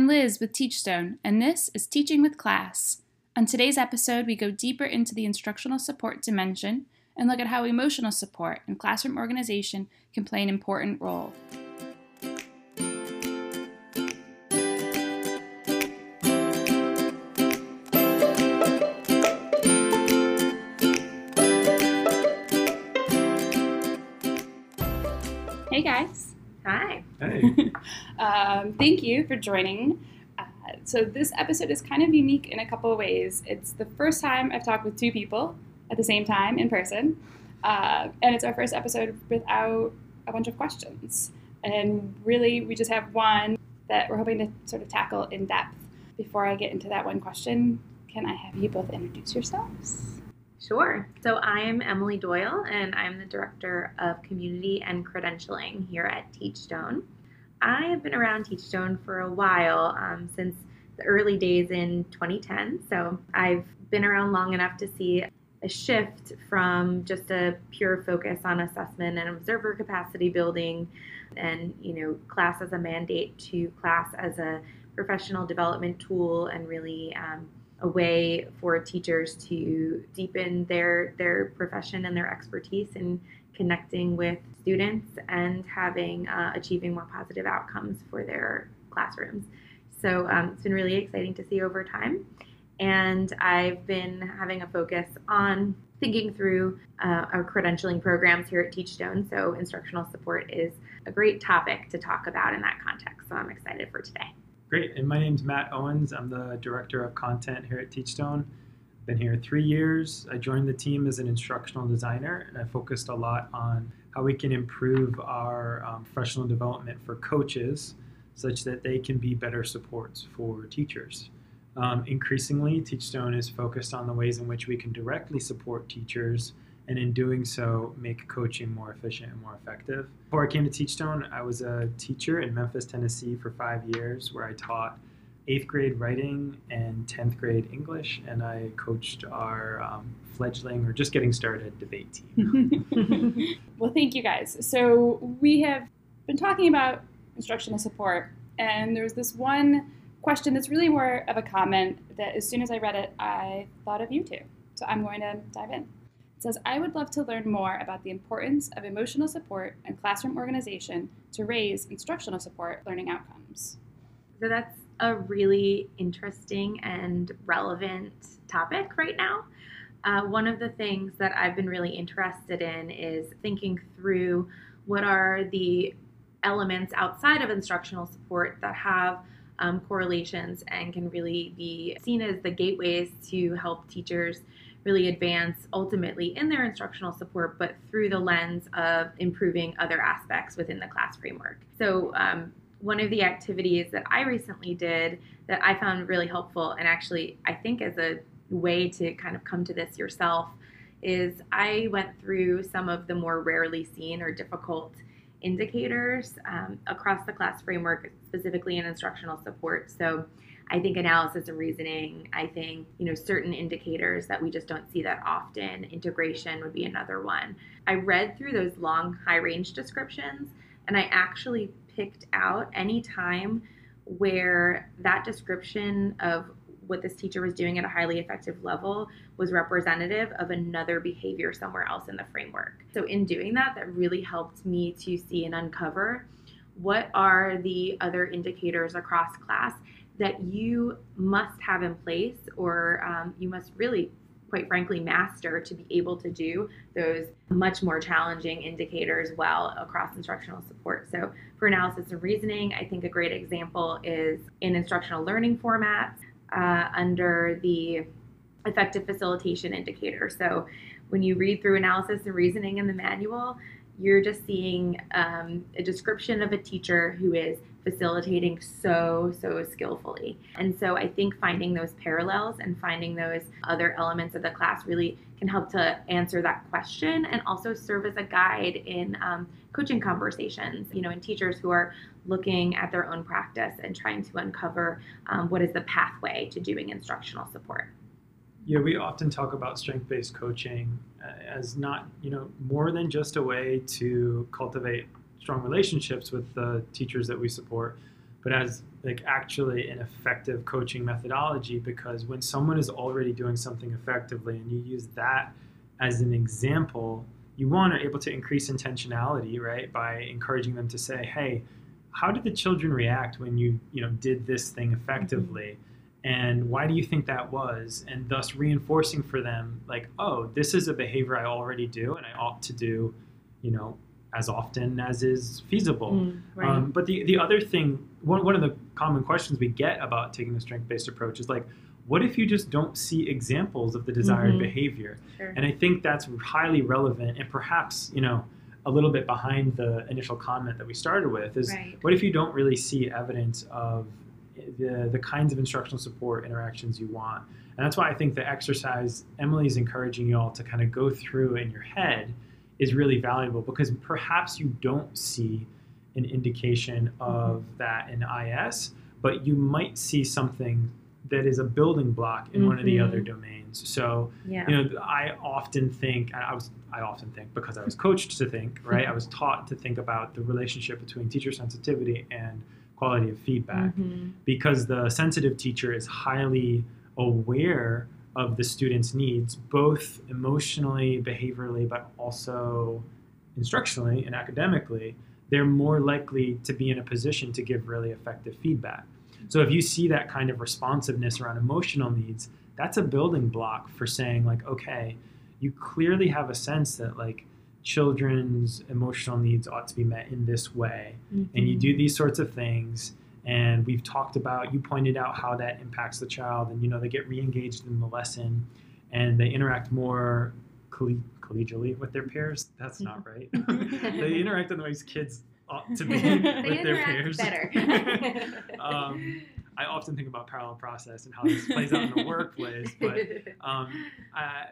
I'm Liz with Teachstone, and this is Teaching with Class. On today's episode, we go deeper into the instructional support dimension and look at how emotional support and classroom organization can play an important role. Hey guys. Hi. Hey. Um, thank you for joining. Uh, so, this episode is kind of unique in a couple of ways. It's the first time I've talked with two people at the same time in person, uh, and it's our first episode without a bunch of questions. And really, we just have one that we're hoping to sort of tackle in depth. Before I get into that one question, can I have you both introduce yourselves? Sure. So I am Emily Doyle, and I'm the Director of Community and Credentialing here at Teachstone. I have been around Teachstone for a while, um, since the early days in 2010. So I've been around long enough to see a shift from just a pure focus on assessment and observer capacity building and you know class as a mandate to class as a professional development tool and really um, a way for teachers to deepen their their profession and their expertise in connecting with students and having uh, achieving more positive outcomes for their classrooms. So um, it's been really exciting to see over time, and I've been having a focus on thinking through uh, our credentialing programs here at Teachstone. So instructional support is a great topic to talk about in that context. So I'm excited for today. Great. And my name's Matt Owens. I'm the Director of Content here at Teachstone. Been here three years. I joined the team as an instructional designer, and I focused a lot on how we can improve our um, professional development for coaches such that they can be better supports for teachers. Um, increasingly, Teachstone is focused on the ways in which we can directly support teachers and in doing so, make coaching more efficient and more effective. Before I came to Teachstone, I was a teacher in Memphis, Tennessee for five years, where I taught eighth grade writing and 10th grade English, and I coached our um, fledgling or just getting started debate team. well, thank you guys. So, we have been talking about instructional support, and there's this one question that's really more of a comment that as soon as I read it, I thought of you two. So, I'm going to dive in. It says, I would love to learn more about the importance of emotional support and classroom organization to raise instructional support learning outcomes. So that's a really interesting and relevant topic right now. Uh, one of the things that I've been really interested in is thinking through what are the elements outside of instructional support that have um, correlations and can really be seen as the gateways to help teachers really advance ultimately in their instructional support, but through the lens of improving other aspects within the class framework. So, um, one of the activities that I recently did that I found really helpful, and actually I think as a way to kind of come to this yourself, is I went through some of the more rarely seen or difficult indicators um, across the class framework, specifically in instructional support. So, I think analysis and reasoning, I think, you know, certain indicators that we just don't see that often. Integration would be another one. I read through those long high range descriptions and I actually picked out any time where that description of what this teacher was doing at a highly effective level was representative of another behavior somewhere else in the framework. So, in doing that, that really helped me to see and uncover what are the other indicators across class that you must have in place or um, you must really quite frankly master to be able to do those much more challenging indicators well across instructional support. So for analysis and reasoning i think a great example is in instructional learning formats uh, under the effective facilitation indicator. So when you read through analysis and reasoning in the manual you're just seeing um, a description of a teacher who is facilitating so, so skillfully. And so I think finding those parallels and finding those other elements of the class really can help to answer that question and also serve as a guide in um, coaching conversations, you know, in teachers who are looking at their own practice and trying to uncover um, what is the pathway to doing instructional support. Yeah, we often talk about strength-based coaching uh, as not, you know, more than just a way to cultivate strong relationships with the teachers that we support, but as like actually an effective coaching methodology because when someone is already doing something effectively and you use that as an example you one are able to increase intentionality right by encouraging them to say hey how did the children react when you you know did this thing effectively? And why do you think that was? And thus reinforcing for them like oh this is a behavior i already do and i ought to do you know as often as is feasible Mm, right. um, but the, the other thing one, one of the common questions we get about taking the strength-based approach is like what if you just don't see examples of the desired Mhm. behavior sure. and i think that's highly relevant and perhaps you know a little bit behind the initial comment that we started with is Right. what if you don't really see evidence of the, the kinds of instructional support interactions you want and that's why i think the exercise emily's encouraging you all to kind of go through in your head is really valuable because perhaps you don't see an indication of that in is but you might see something that is a building block in one of the other domains so yeah. you know i often think i was i often think because i was coached to think right i was taught to think about the relationship between teacher sensitivity and quality of feedback Mhm. because the sensitive teacher is highly aware of the student's needs both emotionally behaviorally but also instructionally and academically they're more likely to be in a position to give really effective feedback so if you see that kind of responsiveness around emotional needs that's a building block for saying like okay you clearly have a sense that like children's emotional needs ought to be met in this way and you Mhm. do these sorts of things and we've talked about you pointed out how that impacts the child and you know they get re-engaged in the lesson and they interact more colle- collegially with their peers. That's not right. They interact in the ways kids ought to be with their peers. better. um, i often think about parallel process and how this plays out in the workplace but um, I,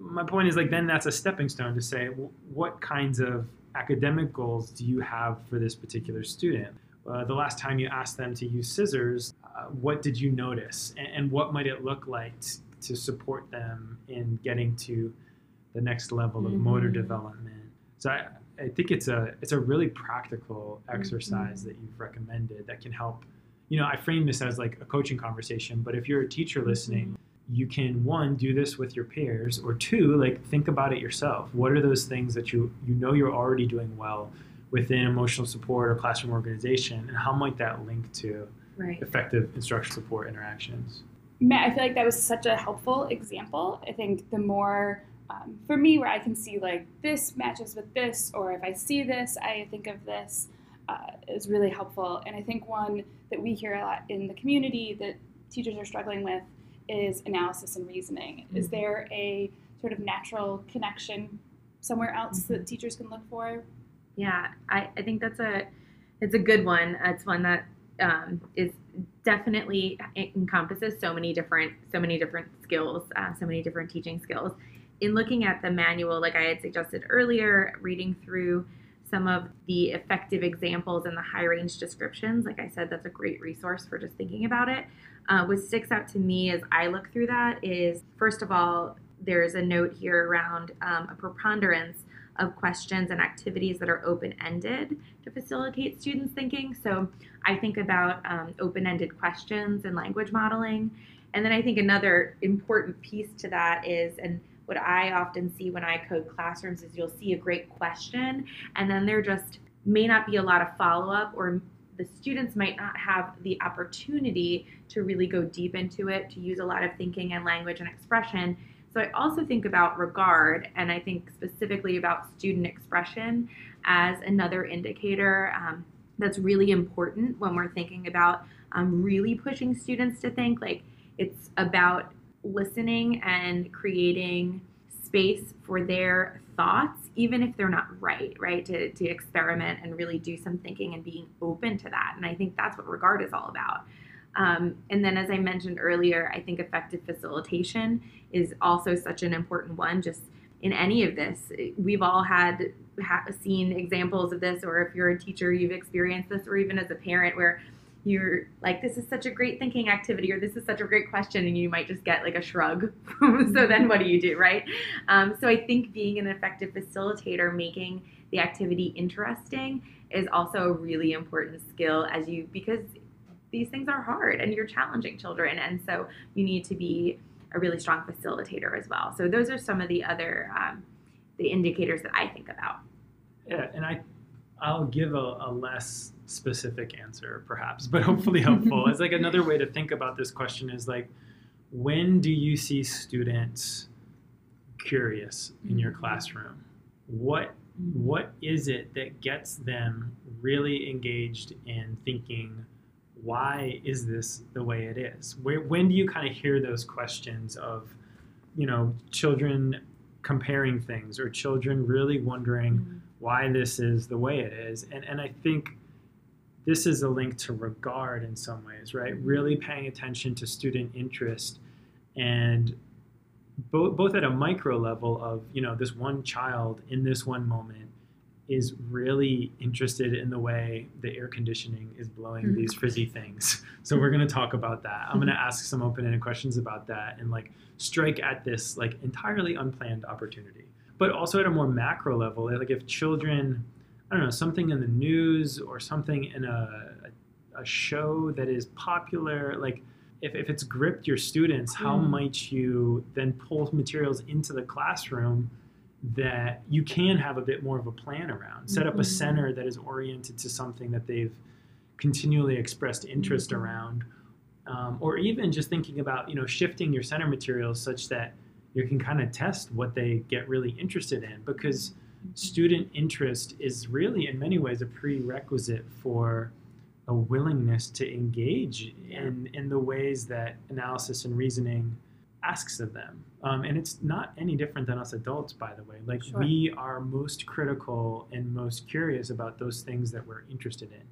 my point is like then that's a stepping stone to say w- what kinds of academic goals do you have for this particular student uh, the last time you asked them to use scissors uh, what did you notice? And, and what might it look like t- to support them in getting to the next level of motor Mhm. development? So I, I think it's a it's a really practical exercise Mhm. that you've recommended that can help you know i frame this as like a coaching conversation but if you're a teacher listening you can one do this with your peers or two like think about it yourself. What are those things that you you know you're already doing well within emotional support or classroom organization and how might that link to right. effective instructional support interactions Matt, I feel like that was such a helpful example. I think the more, um, for me, where I can see like this matches with this, or if I see this, I think of this, uh, is really helpful. And I think one that we hear a lot in the community that teachers are struggling with is analysis and reasoning. Is Mhm. there a sort of natural connection somewhere else that teachers can look for? Yeah, I, I think that's a it's a good one. It's one that um, is definitely encompasses so many different so many different skills, uh, so many different teaching skills. In looking at the manual, like I had suggested earlier, reading through some of the effective examples and the high range descriptions, like I said, that's a great resource for just thinking about it. Uh, what sticks out to me as I look through that is, first of all, there's a note here around um, a preponderance of questions and activities that are open ended to facilitate students' thinking. So I think about um, open ended questions and language modeling. And then I think another important piece to that is, and what I often see when I code classrooms is you'll see a great question, and then there just may not be a lot of follow up, or the students might not have the opportunity to really go deep into it, to use a lot of thinking and language and expression. So I also think about regard, and I think specifically about student expression as another indicator um, that's really important when we're thinking about um, really pushing students to think. Like it's about listening and creating space for their thoughts, even if they're not right, right? To, to experiment and really do some thinking and being open to that. And I think that's what regard is all about. Um, and then, as I mentioned earlier, I think effective facilitation is also such an important one. Just in any of this, we've all had ha- seen examples of this, or if you're a teacher, you've experienced this, or even as a parent, where you're like, this is such a great thinking activity, or this is such a great question, and you might just get like a shrug. so then what do you do, right? Um, so I think being an effective facilitator, making the activity interesting, is also a really important skill as you, because these things are hard and you're challenging children. And so you need to be a really strong facilitator as well. So those are some of the other um, the indicators that I think about. Yeah, and I I'll give a, a less specific answer perhaps, but hopefully helpful. it's like another way to think about this question is like when do you see students curious in your Mm-hmm. classroom? What what is it that gets them really engaged in thinking why is this the way it is? Where, when do you kind of hear those questions of you know children comparing things or children really wondering mm-hmm. why this is the way it is? And and i think this is a link to regard in some ways right? Mm-hmm. Really paying attention to student interest and both both at a micro level of you know this one child in this one moment is really interested in the way the air conditioning is blowing Mhm. these frizzy things. So we're going to talk about that. I'm going to ask some open-ended questions about that and like strike at this like entirely unplanned opportunity. But also at a more macro level, like if children, I don't know, something in the news or something in a a, a show that is popular, like if, if it's gripped your students, how Mm. might you then pull materials into the classroom that you can have a bit more of a plan around? Set up a Mhm. center that is oriented to something that they've continually expressed interest Mhm. around, um, or even just thinking about you know shifting your center materials such that you can kind of test what they get really interested in because student interest is really in many ways a prerequisite for a willingness to engage in, in the ways that analysis and reasoning asks of them. Um, and it's not any different than us adults, by the way. Like, Sure. we are most critical and most curious about those things that we're interested in.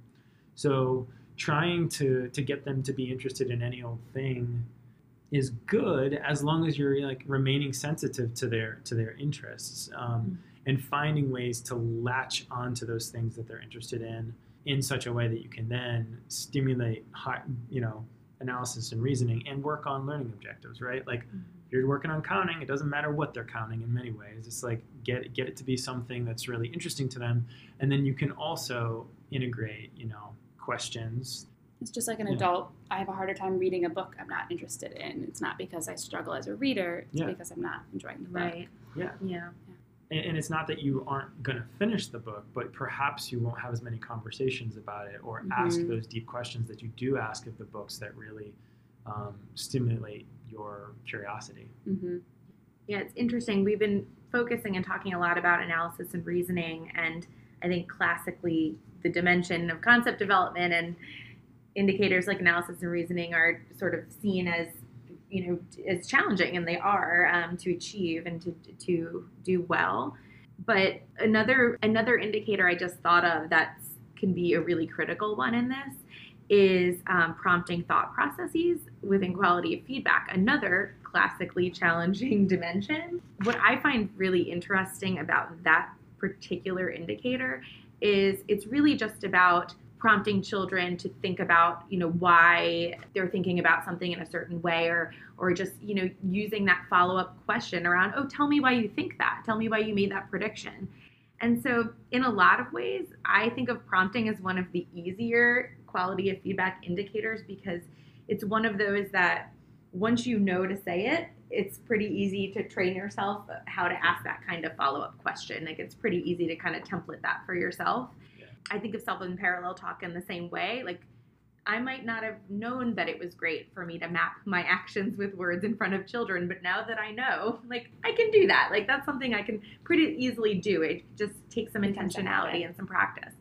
So, trying to, to get them to be interested in any old thing is good as long as you're like remaining sensitive to their to their interests um, and finding ways to latch onto those things that they're interested in in such a way that you can then stimulate high, you know analysis and reasoning and work on learning objectives right like if you're working on counting it doesn't matter what they're counting in many ways it's like get get it to be something that's really interesting to them and then you can also integrate you know questions It's just like an Yeah. adult. I have a harder time reading a book I'm not interested in. It's not because I struggle as a reader. It's Yeah. because I'm not enjoying the book. Right. Yeah. Yeah. And, it's not that you aren't going to finish the book but perhaps you won't have as many conversations about it or ask Mhm. those deep questions that you do ask of the books that really um, stimulate your curiosity hmm Yeah, it's interesting. We've been focusing and talking a lot about analysis and reasoning, and I think classically the dimension of concept development and indicators like analysis and reasoning are sort of seen as you know as challenging, and they are um, to achieve and to to do well. But another another indicator I just thought of that can be a really critical one in this is um, prompting thought processes within quality of feedback. Another classically challenging dimension. What I find really interesting about that particular indicator is it's really just about prompting children to think about you know why they're thinking about something in a certain way or or just you know using that follow-up question around oh tell me why you think that. Tell me why you made that prediction. And so in a lot of ways i think of prompting as one of the easier quality of feedback indicators because it's one of those that once you know to say it it's pretty easy to train yourself how to ask that kind of follow-up question. Like it's pretty easy to kind of template that for yourself. I think of self and parallel talk in the same way like I might not have known that it was great for me to map my actions with words in front of children, but now that I know, like I can do that. Like that's something I can pretty easily do. It just takes some intentionality and some practice.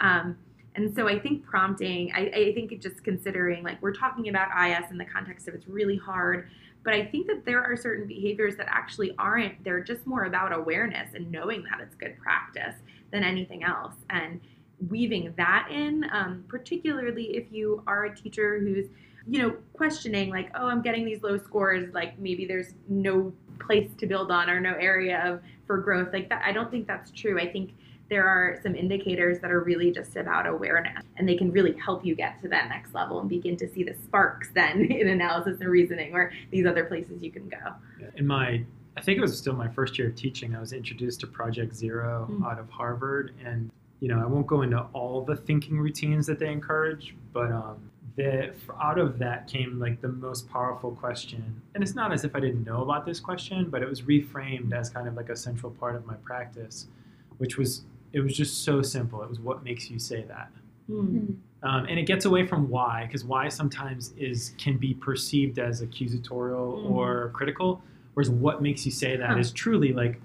Um, and so I think prompting, I, I think just considering like we're talking about IS in the context of it's really hard, but I think that there are certain behaviors that actually aren't, they're just more about awareness and knowing that it's good practice than anything else. And weaving that in, um, particularly if you are a teacher who's, you know, questioning like, oh, I'm getting these low scores, like maybe there's no place to build on or no area of for growth. Like that, I don't think that's true. I think there are some indicators that are really just about awareness and they can really help you get to that next level and begin to see the sparks then in analysis and reasoning or these other places you can go. in my i think it was still my first year of teaching i was introduced to project zero Mm. out of harvard and you know i won't go into all the thinking routines that they encourage but um, the out of that came like the most powerful question and it's not as if i didn't know about this question but it was reframed as kind of like a central part of my practice which was it was just so simple it was what makes you say that Mm. um, and it gets away from why because why sometimes is can be perceived as accusatorial Mm. or critical whereas what makes you say that is Huh. truly like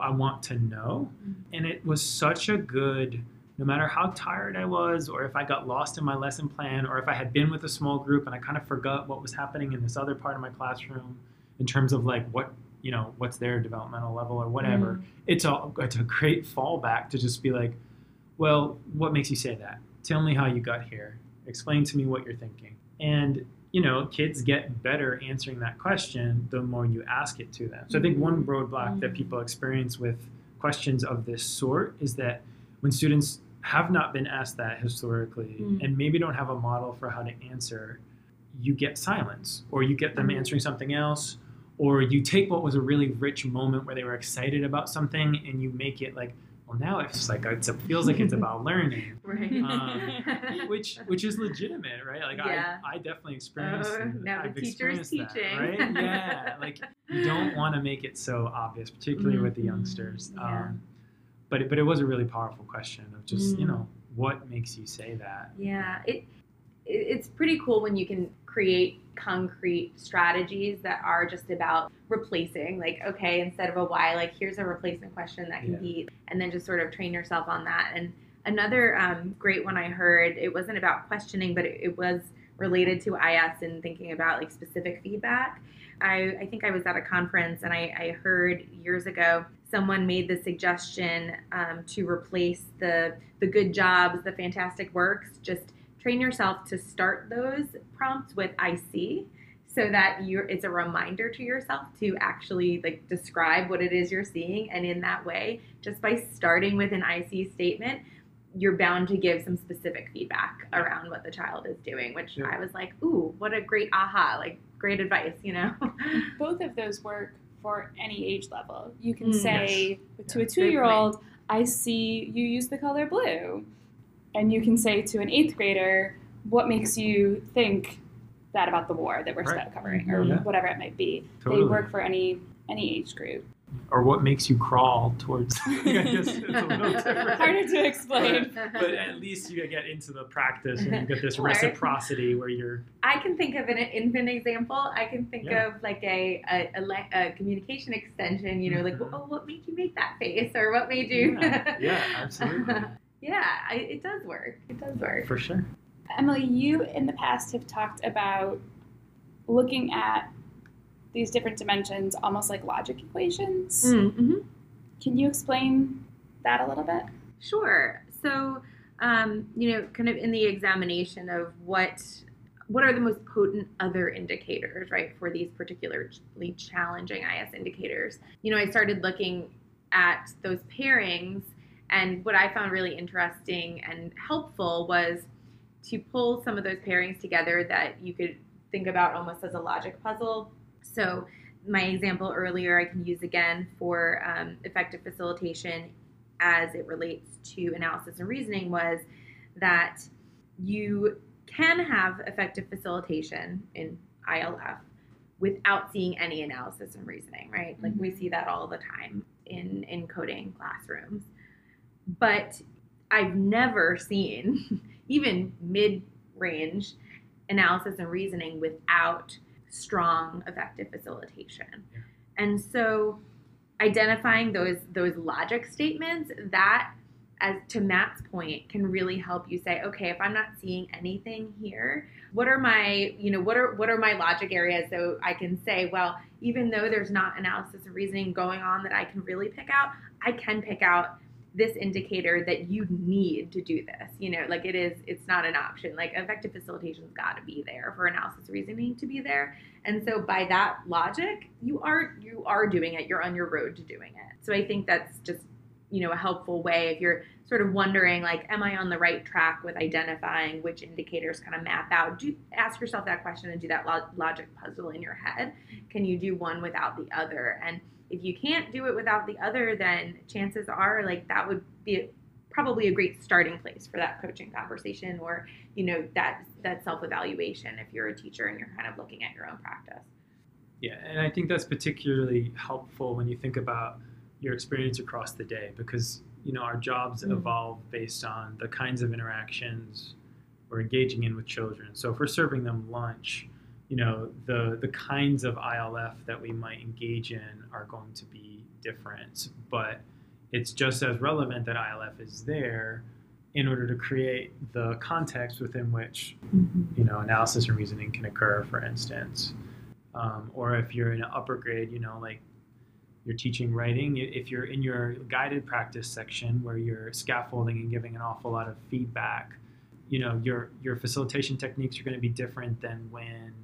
i want to know. Mm. and it was such a good no matter how tired i was or if i got lost in my lesson plan or if i had been with a small group and i kind of forgot what was happening in this other part of my classroom in terms of like what you know what's their developmental level or whatever it's a it's a great fallback to just be like well what makes you say that? Tell me how you got here. Explain to me what you're thinking. And you know kids get better answering that question the more you ask it to them so i think one roadblock that Mhm. people experience with questions of this sort is that when students have not been asked that historically Mm. and maybe don't have a model for how to answer you get silence or you get them Mhm. answering something else or you take what was a really rich moment where they were excited about something and you make it like well now it's like it's, it feels like it's about learning Right. Um, which which is legitimate right like Yeah. I, I definitely experienced Oh, now I've teacher's experienced teaching. that, right yeah like you don't want to make it so obvious particularly with the Mhm. youngsters Yeah. um, but it, but it was a really powerful question of just you Mm. know what makes you say that Yeah, it it- it's pretty cool when you can create concrete strategies that are just about replacing like okay instead of a why like here's a replacement question that can Yeah. be and then just sort of train yourself on that and another um, great one i heard it wasn't about questioning but it, it was related to is and thinking about like specific feedback I, I think i was at a conference and I, I heard years ago someone made the suggestion um, to replace the the good jobs the fantastic works just train yourself to start those prompts with I see so that you're it's a reminder to yourself to actually like describe what it is you're seeing and in that way just by starting with an I see statement you're bound to give some specific feedback around what the child is doing which Yeah. I was like ooh what a great aha like great advice you know Both of those work for any age level. You can Mm. say to a two year old, I see you use the color blue. And you can say to an eighth grader, what makes you think that about the war that we're Right. covering or Yeah. whatever it might be. Totally. They work for any any age group. or what makes you crawl towards I guess it's a little different. Harder to explain. but at least you get into the practice and you get this Or- reciprocity where you're I can think of an infant example. I can think Yeah. of like a, a, a, le- a communication extension, you know, like, Mhm. oh, what made you make that face? Or what made you. Yeah, yeah, absolutely. Yeah, I, it does work. It does work. for sure Emily, you in the past have talked about looking at these different dimensions almost like logic equations. Mm-hmm. Can you explain that a little bit? Sure. So, um, you know, kind of in the examination of what what are the most potent other indicators, right, for these particularly challenging IS indicators? You know, I started looking at those pairings, and what I found really interesting and helpful was to pull some of those pairings together that you could think about almost as a logic puzzle. So, my example earlier, I can use again for um, effective facilitation as it relates to analysis and reasoning was that you can have effective facilitation in ILF without seeing any analysis and reasoning, right? Like we see that all the time in in coding classrooms. But I've never seen even mid-range analysis and reasoning without strong effective facilitation. Yeah. And so identifying those those logic statements that as to Matt's point can really help you say okay if I'm not seeing anything here what are my you know what are what are my logic areas so I can say well even though there's not analysis and reasoning going on that I can really pick out I can pick out this indicator that you need to do this you know like it is it's not an option. Like effective facilitation's got to be there for analysis reasoning to be there. And so by that logic you are you are doing it. You're on your road to doing it. So i think that's just you know a helpful way if you're sort of wondering like am i on the right track with identifying which indicators kind of map out? Do ask yourself that question and do that lo- logic puzzle in your head. Can you do one without the other? And if you can't do it without the other then chances are like that would be probably a great starting place for that coaching conversation or you know that that self-evaluation if you're a teacher and you're kind of looking at your own practice yeah and i think that's particularly helpful when you think about your experience across the day because you know our jobs mm-hmm. evolve based on the kinds of interactions we're engaging in with children so if we're serving them lunch you know the the kinds of ilf that we might engage in are going to be different but it's just as relevant that ILF is there in order to create the context within which mm-hmm. you know analysis and reasoning can occur for instance um, or if you're in an upper grade you know like you're teaching writing if you're in your guided practice section where you're scaffolding and giving an awful lot of feedback you know your your facilitation techniques are going to be different than when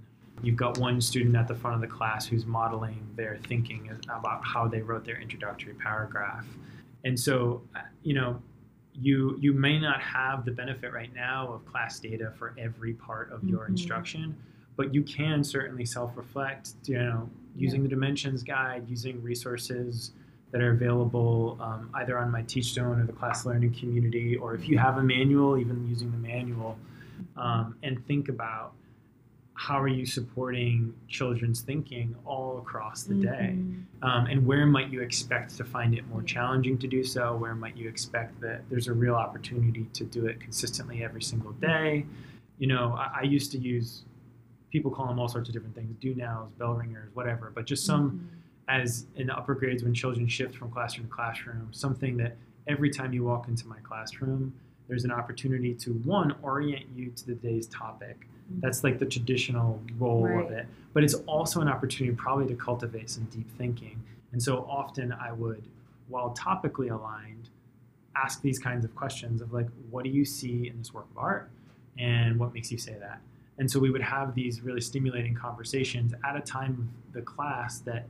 you've got one student at the front of the class who's modeling their thinking about how they wrote their introductory paragraph and so, uh, you know, you you may not have the benefit right now of class data for every part of your mm-hmm. instruction, but you can certainly self-reflect. You know, using yeah. the dimensions guide, using resources that are available um, either on my Teachstone or the class learning community, or if you have a manual, even using the manual, um, and think about how are you supporting children's thinking all across the day? Mm-hmm. Um, and where might you expect to find it more challenging to do so? Where might you expect that there's a real opportunity to do it consistently every single day? You know, I, I used to use, people call them all sorts of different things, do nows, bell ringers, whatever, but just some, mm-hmm. as in the upper grades when children shift from classroom to classroom, something that every time you walk into my classroom, there's an opportunity to one, orient you to the day's topic that's like the traditional role right. of it. But it's also an opportunity probably to cultivate some deep thinking. And so often I would, while topically aligned, ask these kinds of questions of like, what do you see in this work of art? And what makes you say that? And so we would have these really stimulating conversations at a time of the class that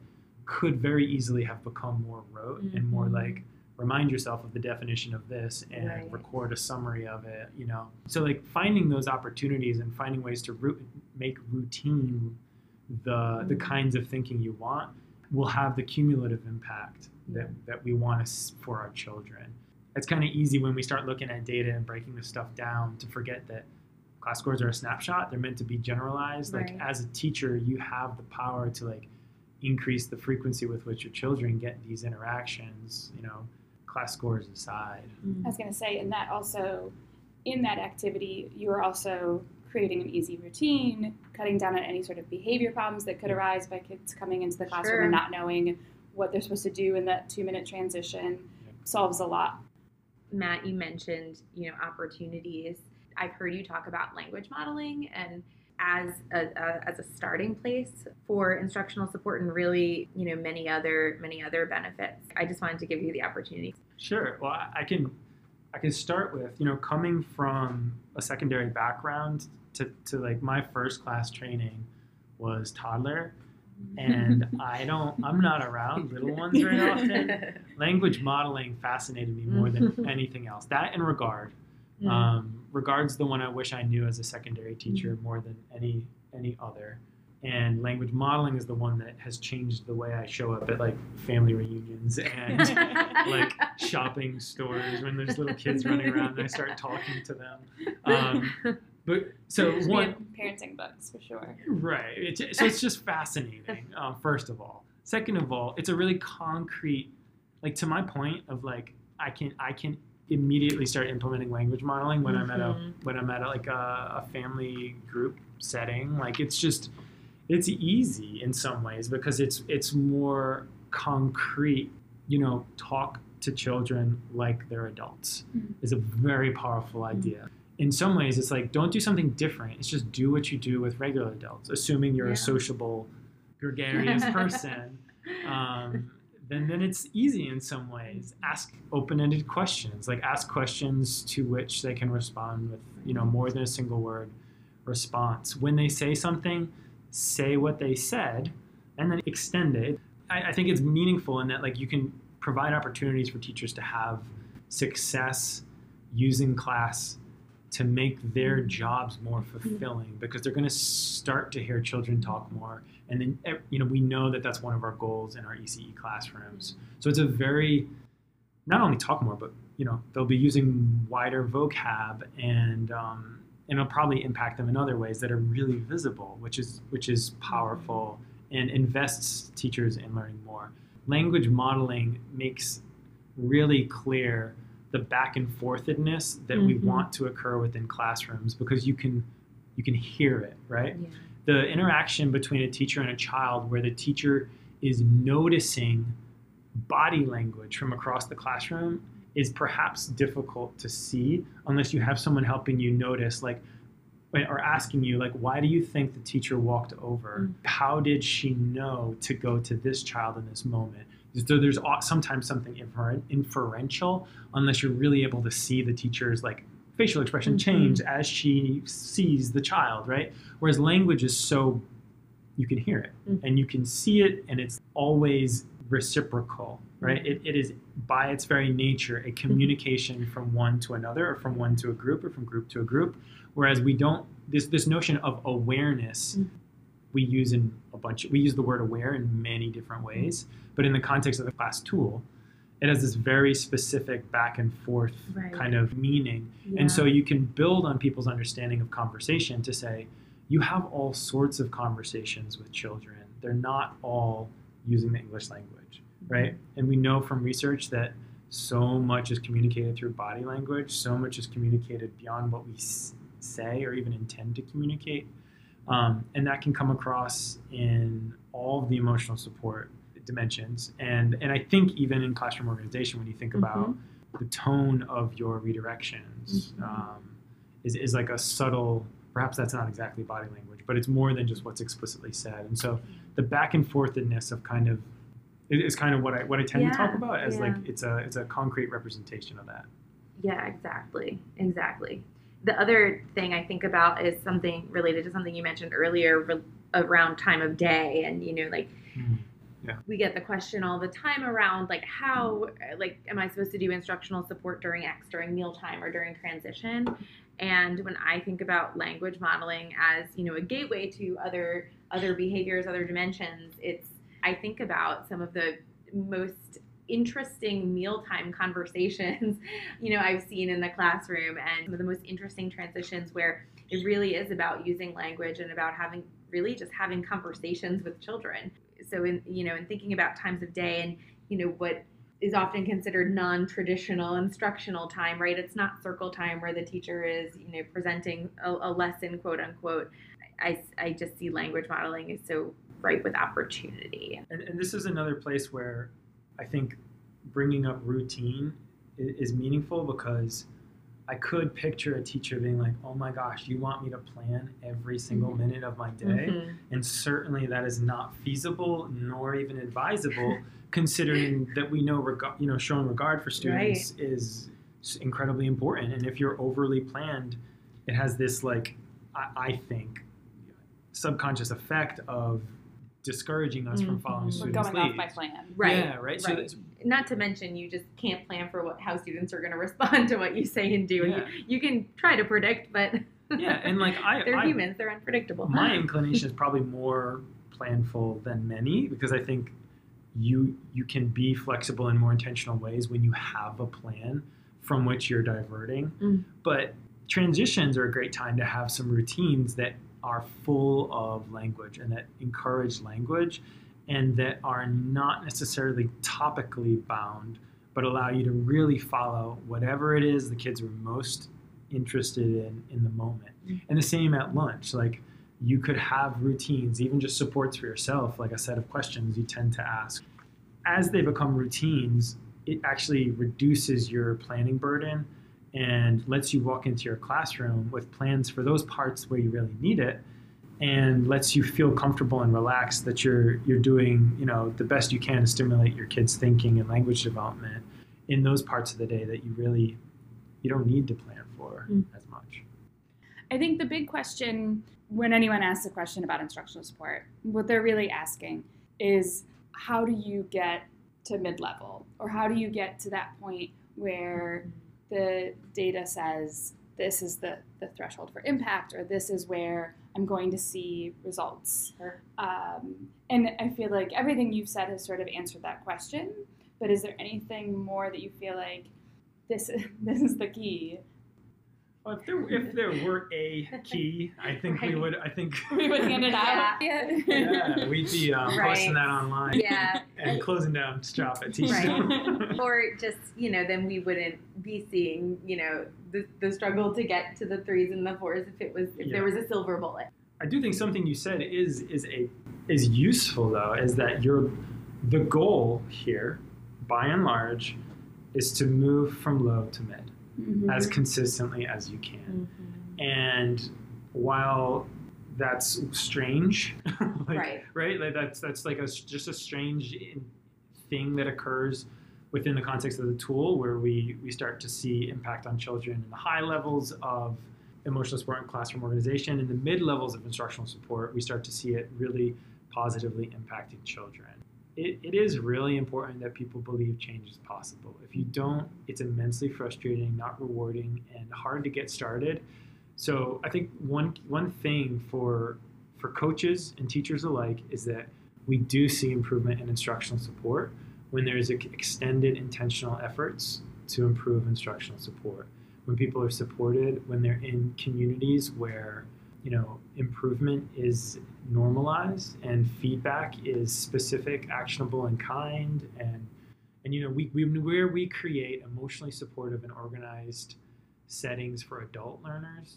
could very easily have become more rote mm-hmm. and more mm-hmm. like, remind yourself of the definition of this and right. record a summary of it you know so like finding those opportunities and finding ways to root, make routine the mm-hmm. the kinds of thinking you want will have the cumulative impact that, that we want us for our children it's kind of easy when we start looking at data and breaking this stuff down to forget that class scores are a snapshot they're meant to be generalized right. like as a teacher you have the power to like increase the frequency with which your children get these interactions you know class scores aside. Mm-hmm. I was going to say, and that also, in that activity, you are also creating an easy routine, cutting down on any sort of behavior problems that could arise by kids coming into the classroom sure. and not knowing what they're supposed to do in that two minute transition solves a lot. Matt, you mentioned, you know, opportunities. I've heard you talk about language modeling and as a, a, as a starting place for instructional support and really you know many other many other benefits. I just wanted to give you the opportunity. Sure. Well i can i can start with you know coming from a secondary background to, to like my first class training was toddler. And i don't i'm not around little ones very often. Language modeling fascinated me more than anything else. That in regard mm. um, regards the one I wish I knew as a secondary teacher mm-hmm. more than any any other. And language modeling is the one that has changed the way I show up at like family reunions and like shopping stores when there's little kids running around and I start talking to them. Um, but so one parenting books for sure. Right. It's, so it's just fascinating. Um, first of all, second of all, it's a really concrete, like to my point of like I can I can immediately start implementing language modeling when mm-hmm. I'm at a mm-hmm. when I'm at a, like a, a family group setting. Like it's just it's easy in some ways because it's it's more concrete. You know, talk to children like they're adults mm-hmm. is a very powerful mm-hmm. idea. Mm-hmm. In some ways, it's like don't do something different. It's just do what you do with regular adults, assuming you're yeah. a sociable, gregarious person. Um, then then it's easy in some ways. Ask open-ended questions, like ask questions to which they can respond with you know more than a single word response. When they say something, say what they said, and then extend it. I, I think it's meaningful in that like you can provide opportunities for teachers to have success using class to make their jobs more fulfilling because they're going to start to hear children talk more and then you know we know that that's one of our goals in our ECE classrooms so it's a very not only talk more, but you know they'll be using wider vocab and um, and it'll probably impact them in other ways that are really visible, which is which is powerful and invests teachers in learning more. Language modeling makes really clear the back and forthedness that mm-hmm. we want to occur within classrooms because you can you can hear it, right? Yeah. The interaction between a teacher and a child where the teacher is noticing body language from across the classroom is perhaps difficult to see unless you have someone helping you notice like or asking you like why do you think the teacher walked over mm. how did she know to go to this child in this moment so there's sometimes something infer- inferential unless you're really able to see the teacher's like facial expression mm-hmm. change as she sees the child right whereas language is so you can hear it mm-hmm. and you can see it and it's always reciprocal, right? It, it is by its very nature a communication from one to another, or from one to a group, or from group to a group. Whereas we don't this this notion of awareness mm-hmm. we use in a bunch. Of, we use the word aware in many different ways, but in the context of the class tool, it has this very specific back and forth right. kind of meaning, yeah. and so you can build on people's understanding of conversation to say you have all sorts of conversations with children. They're not all using the English language, right? And we know from research that so much is communicated through body language, so much is communicated beyond what we say or even intend to communicate. Um, and that can come across in all of the emotional support dimensions. And, and I think even in classroom organization, when you think mm-hmm. about the tone of your redirections, mm-hmm. um, is, is like a subtle, perhaps that's not exactly body language, but it's more than just what's explicitly said. And so the back and forthness of kind of is kind of what I what I tend yeah, to talk about as yeah. like it's a it's a concrete representation of that. Yeah, exactly, exactly. The other thing I think about is something related to something you mentioned earlier re- around time of day, and you know, like mm, yeah. we get the question all the time around like how like am I supposed to do instructional support during X during mealtime or during transition? And when I think about language modeling as you know a gateway to other other behaviors, other dimensions, it's I think about some of the most interesting mealtime conversations, you know, I've seen in the classroom and some of the most interesting transitions where it really is about using language and about having really just having conversations with children. So in you know, in thinking about times of day and you know what is often considered non-traditional instructional time, right? It's not circle time where the teacher is, you know, presenting a, a lesson, quote unquote. I, I just see language modeling is so ripe with opportunity. And, and this is another place where I think bringing up routine is, is meaningful because I could picture a teacher being like, "Oh my gosh, you want me to plan every single mm-hmm. minute of my day?" Mm-hmm. And certainly that is not feasible nor even advisable, considering that we know, reg- you know, showing regard for students right. is incredibly important. And if you're overly planned, it has this like, I, I think, subconscious effect of discouraging us mm-hmm. from following We're students' going leads. off my plan. Right. Yeah, right. right. So not to mention you just can't plan for what how students are going to respond to what you say and do. Yeah. You, you can try to predict, but yeah, and like I, they're I, humans; they're unpredictable. My inclination is probably more planful than many because I think you you can be flexible in more intentional ways when you have a plan from which you're diverting. Mm. But transitions are a great time to have some routines that are full of language and that encourage language and that are not necessarily topically bound, but allow you to really follow whatever it is the kids are most interested in in the moment. Mm-hmm. And the same at lunch. Like you could have routines, even just supports for yourself, like a set of questions you tend to ask. As they become routines, it actually reduces your planning burden and lets you walk into your classroom with plans for those parts where you really need it and lets you feel comfortable and relaxed that you're you're doing you know the best you can to stimulate your kids thinking and language development in those parts of the day that you really you don't need to plan for mm. as much i think the big question when anyone asks a question about instructional support what they're really asking is how do you get to mid-level or how do you get to that point where the data says this is the, the threshold for impact or this is where I'm going to see results. Sure. Um, and I feel like everything you've said has sort of answered that question. but is there anything more that you feel like this this is the key? Well, if there if there were a key, I think we would. I think We would hand it out. Yeah. yeah, we'd be um, posting that online Yeah. and closing down shop at Right. Or just you know then we wouldn't be seeing you know the, the struggle to get to the threes and the fours if it was if Yeah. there was a silver bullet I do think something you said is is a is useful though, is that your the goal here, by and large, is to move from low to mid Mhm. as consistently as you can. And while that's strange, like, Right. right, like that's that's like a just a strange thing that occurs within the context of the tool, where we we start to see impact on children in the high levels of emotional support and classroom organization. In the mid levels of instructional support, we start to see it really positively impacting children. It, it is really important that people believe change is possible. If you don't, it's immensely frustrating, not rewarding, and hard to get started. So I think one one thing for for coaches and teachers alike is that we do see improvement in instructional support when there's extended intentional efforts to improve instructional support. When people are supported, when they're in communities where you know improvement is normalized and feedback is specific, actionable, and kind, and and you know we, we where we create emotionally supportive and organized settings for adult learners,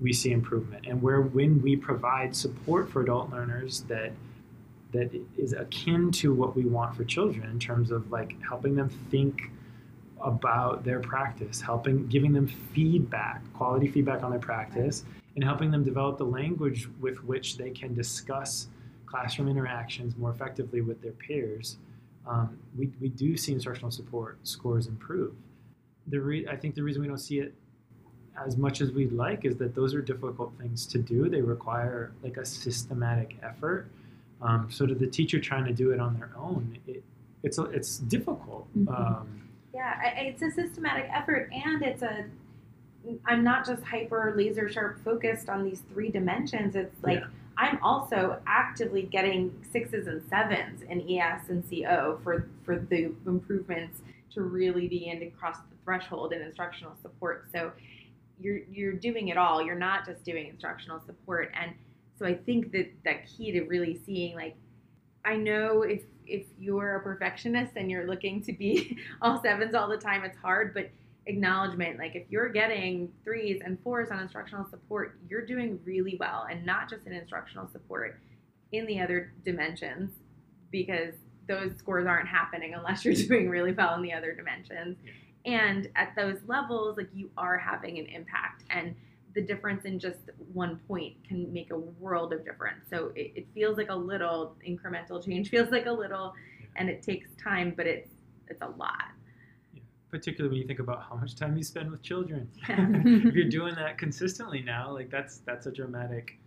we see improvement. And where when we provide support for adult learners that that is akin to what we want for children in terms of like helping them think about their practice, helping giving them feedback, quality feedback on their practice, and helping them develop the language with which they can discuss classroom interactions more effectively with their peers. Um, we, we do see instructional support scores improve. The re- I think the reason we don't see it as much as we'd like is that those are difficult things to do. They require like a systematic effort. Um, so to the teacher trying to do it on their own, it, it's a, it's difficult. Mhm. Um, yeah I, I- it's a systematic effort and it's a i'm not just hyper laser sharp focused on these three dimensions. It's like Yeah. i'm also actively getting sixes and sevens in ES and CO for for the improvements to really begin to cross the threshold in instructional support. So you're you're doing it all. You're not just doing instructional support. And so i think that that key to really seeing like i know if if you're a perfectionist and you're looking to be all sevens all the time it's hard but acknowledgement like if you're getting threes and fours on instructional support you're doing really well and not just in instructional support in the other dimensions because those scores aren't happening unless you're doing really well in the other dimensions. Yeah. and at those levels like you are having an impact and the difference in just one point can make a world of difference. So it, it feels like a little incremental change feels like a little and it takes time but it's it's a lot particularly when you think about how much time you spend with children. If you're doing that consistently now, like that's that's a dramatic,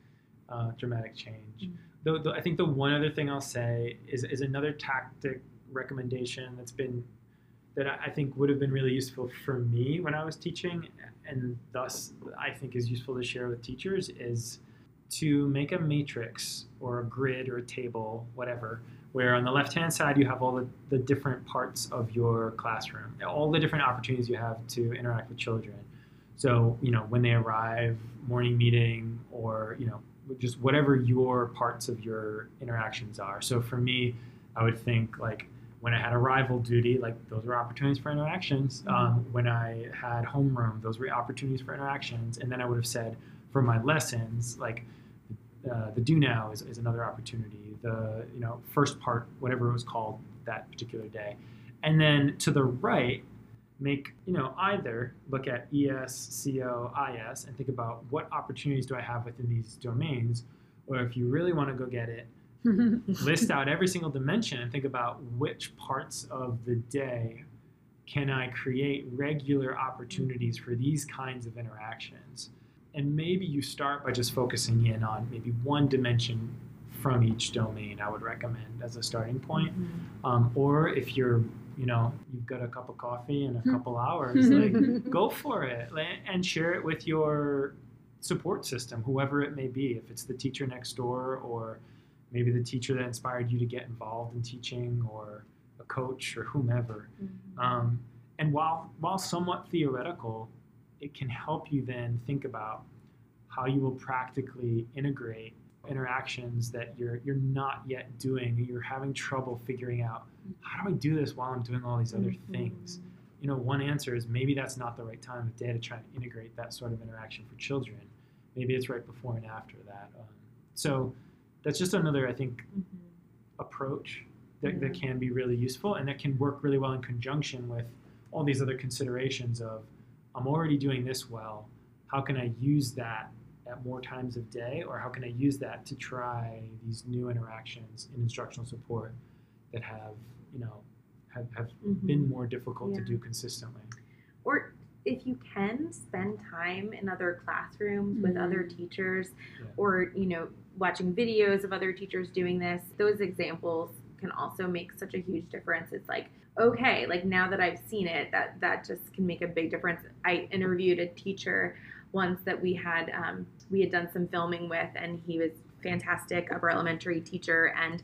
uh, dramatic change. Mhm. Though, though I think the one other thing I'll say is is another tactic recommendation that's been that I think would have been really useful for me when I was teaching, and thus I think is useful to share with teachers is to make a matrix or a grid or a table, whatever, where on the left hand side you have all the, the different parts of your classroom, all the different opportunities you have to interact with children. So, you know, when they arrive, morning meeting, or, you know, just whatever your parts of your interactions are. So for me, I would think like when I had arrival duty, like those were opportunities for interactions. Um, when I had homeroom, those were opportunities for interactions. And then I would have said for my lessons, like uh, the do now is, is another opportunity. The you know first part, whatever it was called that particular day, and then to the right, make you know either look at ES, CO, IS, and think about what opportunities do I have within these domains, or if you really want to go get it, list out every single dimension and think about which parts of the day can I create regular opportunities for these kinds of interactions. And maybe you start by just focusing in on maybe one dimension from each domain, I would recommend as a starting point. Um, or if you're, you know, you've got a cup of coffee and a couple hours, like go for it and share it with your support system, whoever it may be. If it's the teacher next door, or maybe the teacher that inspired you to get involved in teaching, or a coach or whomever. Mhm. Um, and while while somewhat theoretical, it can help you then think about how you will practically integrate interactions that you're you're not yet doing. You're having trouble figuring out how do I do this while I'm doing all these other Mhm. things. You know, one answer is maybe that's not the right time of day to try and integrate that sort of interaction for children. Maybe it's right before and after that. Um, so that's just another, I think, Mhm. approach that, that can be really useful and that can work really well in conjunction with all these other considerations of I'm already doing this well. How can I use that at more times of day, or how can I use that to try these new interactions in instructional support that have, you know, have, have Mhm. been more difficult to do consistently. or if you can spend time in other classrooms with Mhm. other teachers Yeah. or you know watching videos of other teachers doing this those examples can also make such a huge difference it's like okay like now that i've seen it that that just can make a big difference i interviewed a teacher once that we had um, we had done some filming with and he was fantastic upper elementary teacher and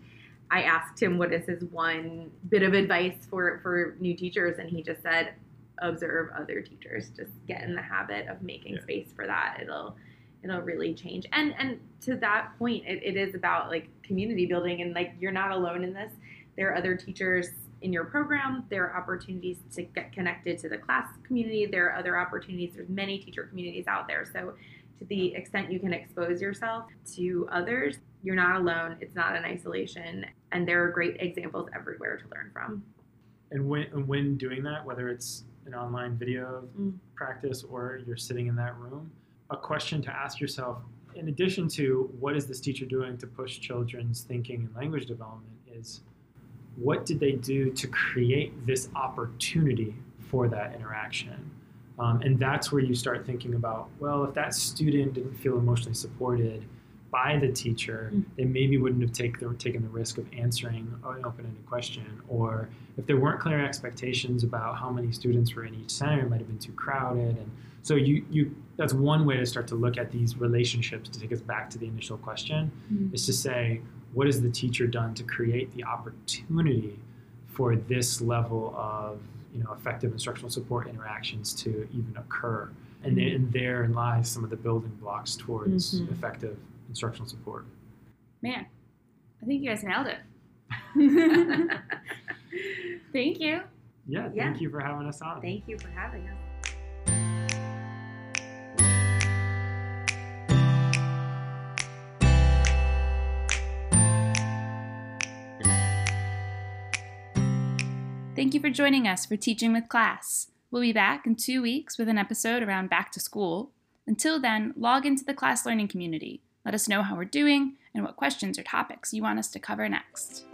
I asked him what is his one bit of advice for for new teachers, and he just said, observe other teachers. Just get in the habit of making Yeah. space for that. It'll it'll really change. And and to that point, it, it is about like community building, and like you're not alone in this. There are other teachers in your program. There are opportunities to get connected to the class community. There are other opportunities. There's many teacher communities out there. So to the extent you can expose yourself to others, you're not alone. It's not an isolation. And there are great examples everywhere to learn from. And when, when doing that, whether it's an online video Mm. practice or you're sitting in that room, a question to ask yourself, in addition to what is this teacher doing to push children's thinking and language development, is what did they do to create this opportunity for that interaction? Um, and that's where you start thinking about, well, if that student didn't feel emotionally supported by the teacher, Mm. they maybe wouldn't have take the, taken the risk of answering an open-ended question. Or if there weren't clear expectations about how many students were in each center, it might have been too crowded. And so you, you that's one way to start to look at these relationships to take us back to the initial question is to say, what has the teacher done to create the opportunity for this level of you know effective instructional support interactions to even occur? And, then, and therein lies some of the building blocks towards Mhm. effective instructional support. Man, I think you guys nailed it. Thank you. Yeah, Yeah. thank you for having us on. Thank you for having us. Thank you for joining us for Teaching with Class. We'll be back in two weeks with an episode around back to school. Until then, log into the class learning community. Let us know how we're doing and what questions or topics you want us to cover next.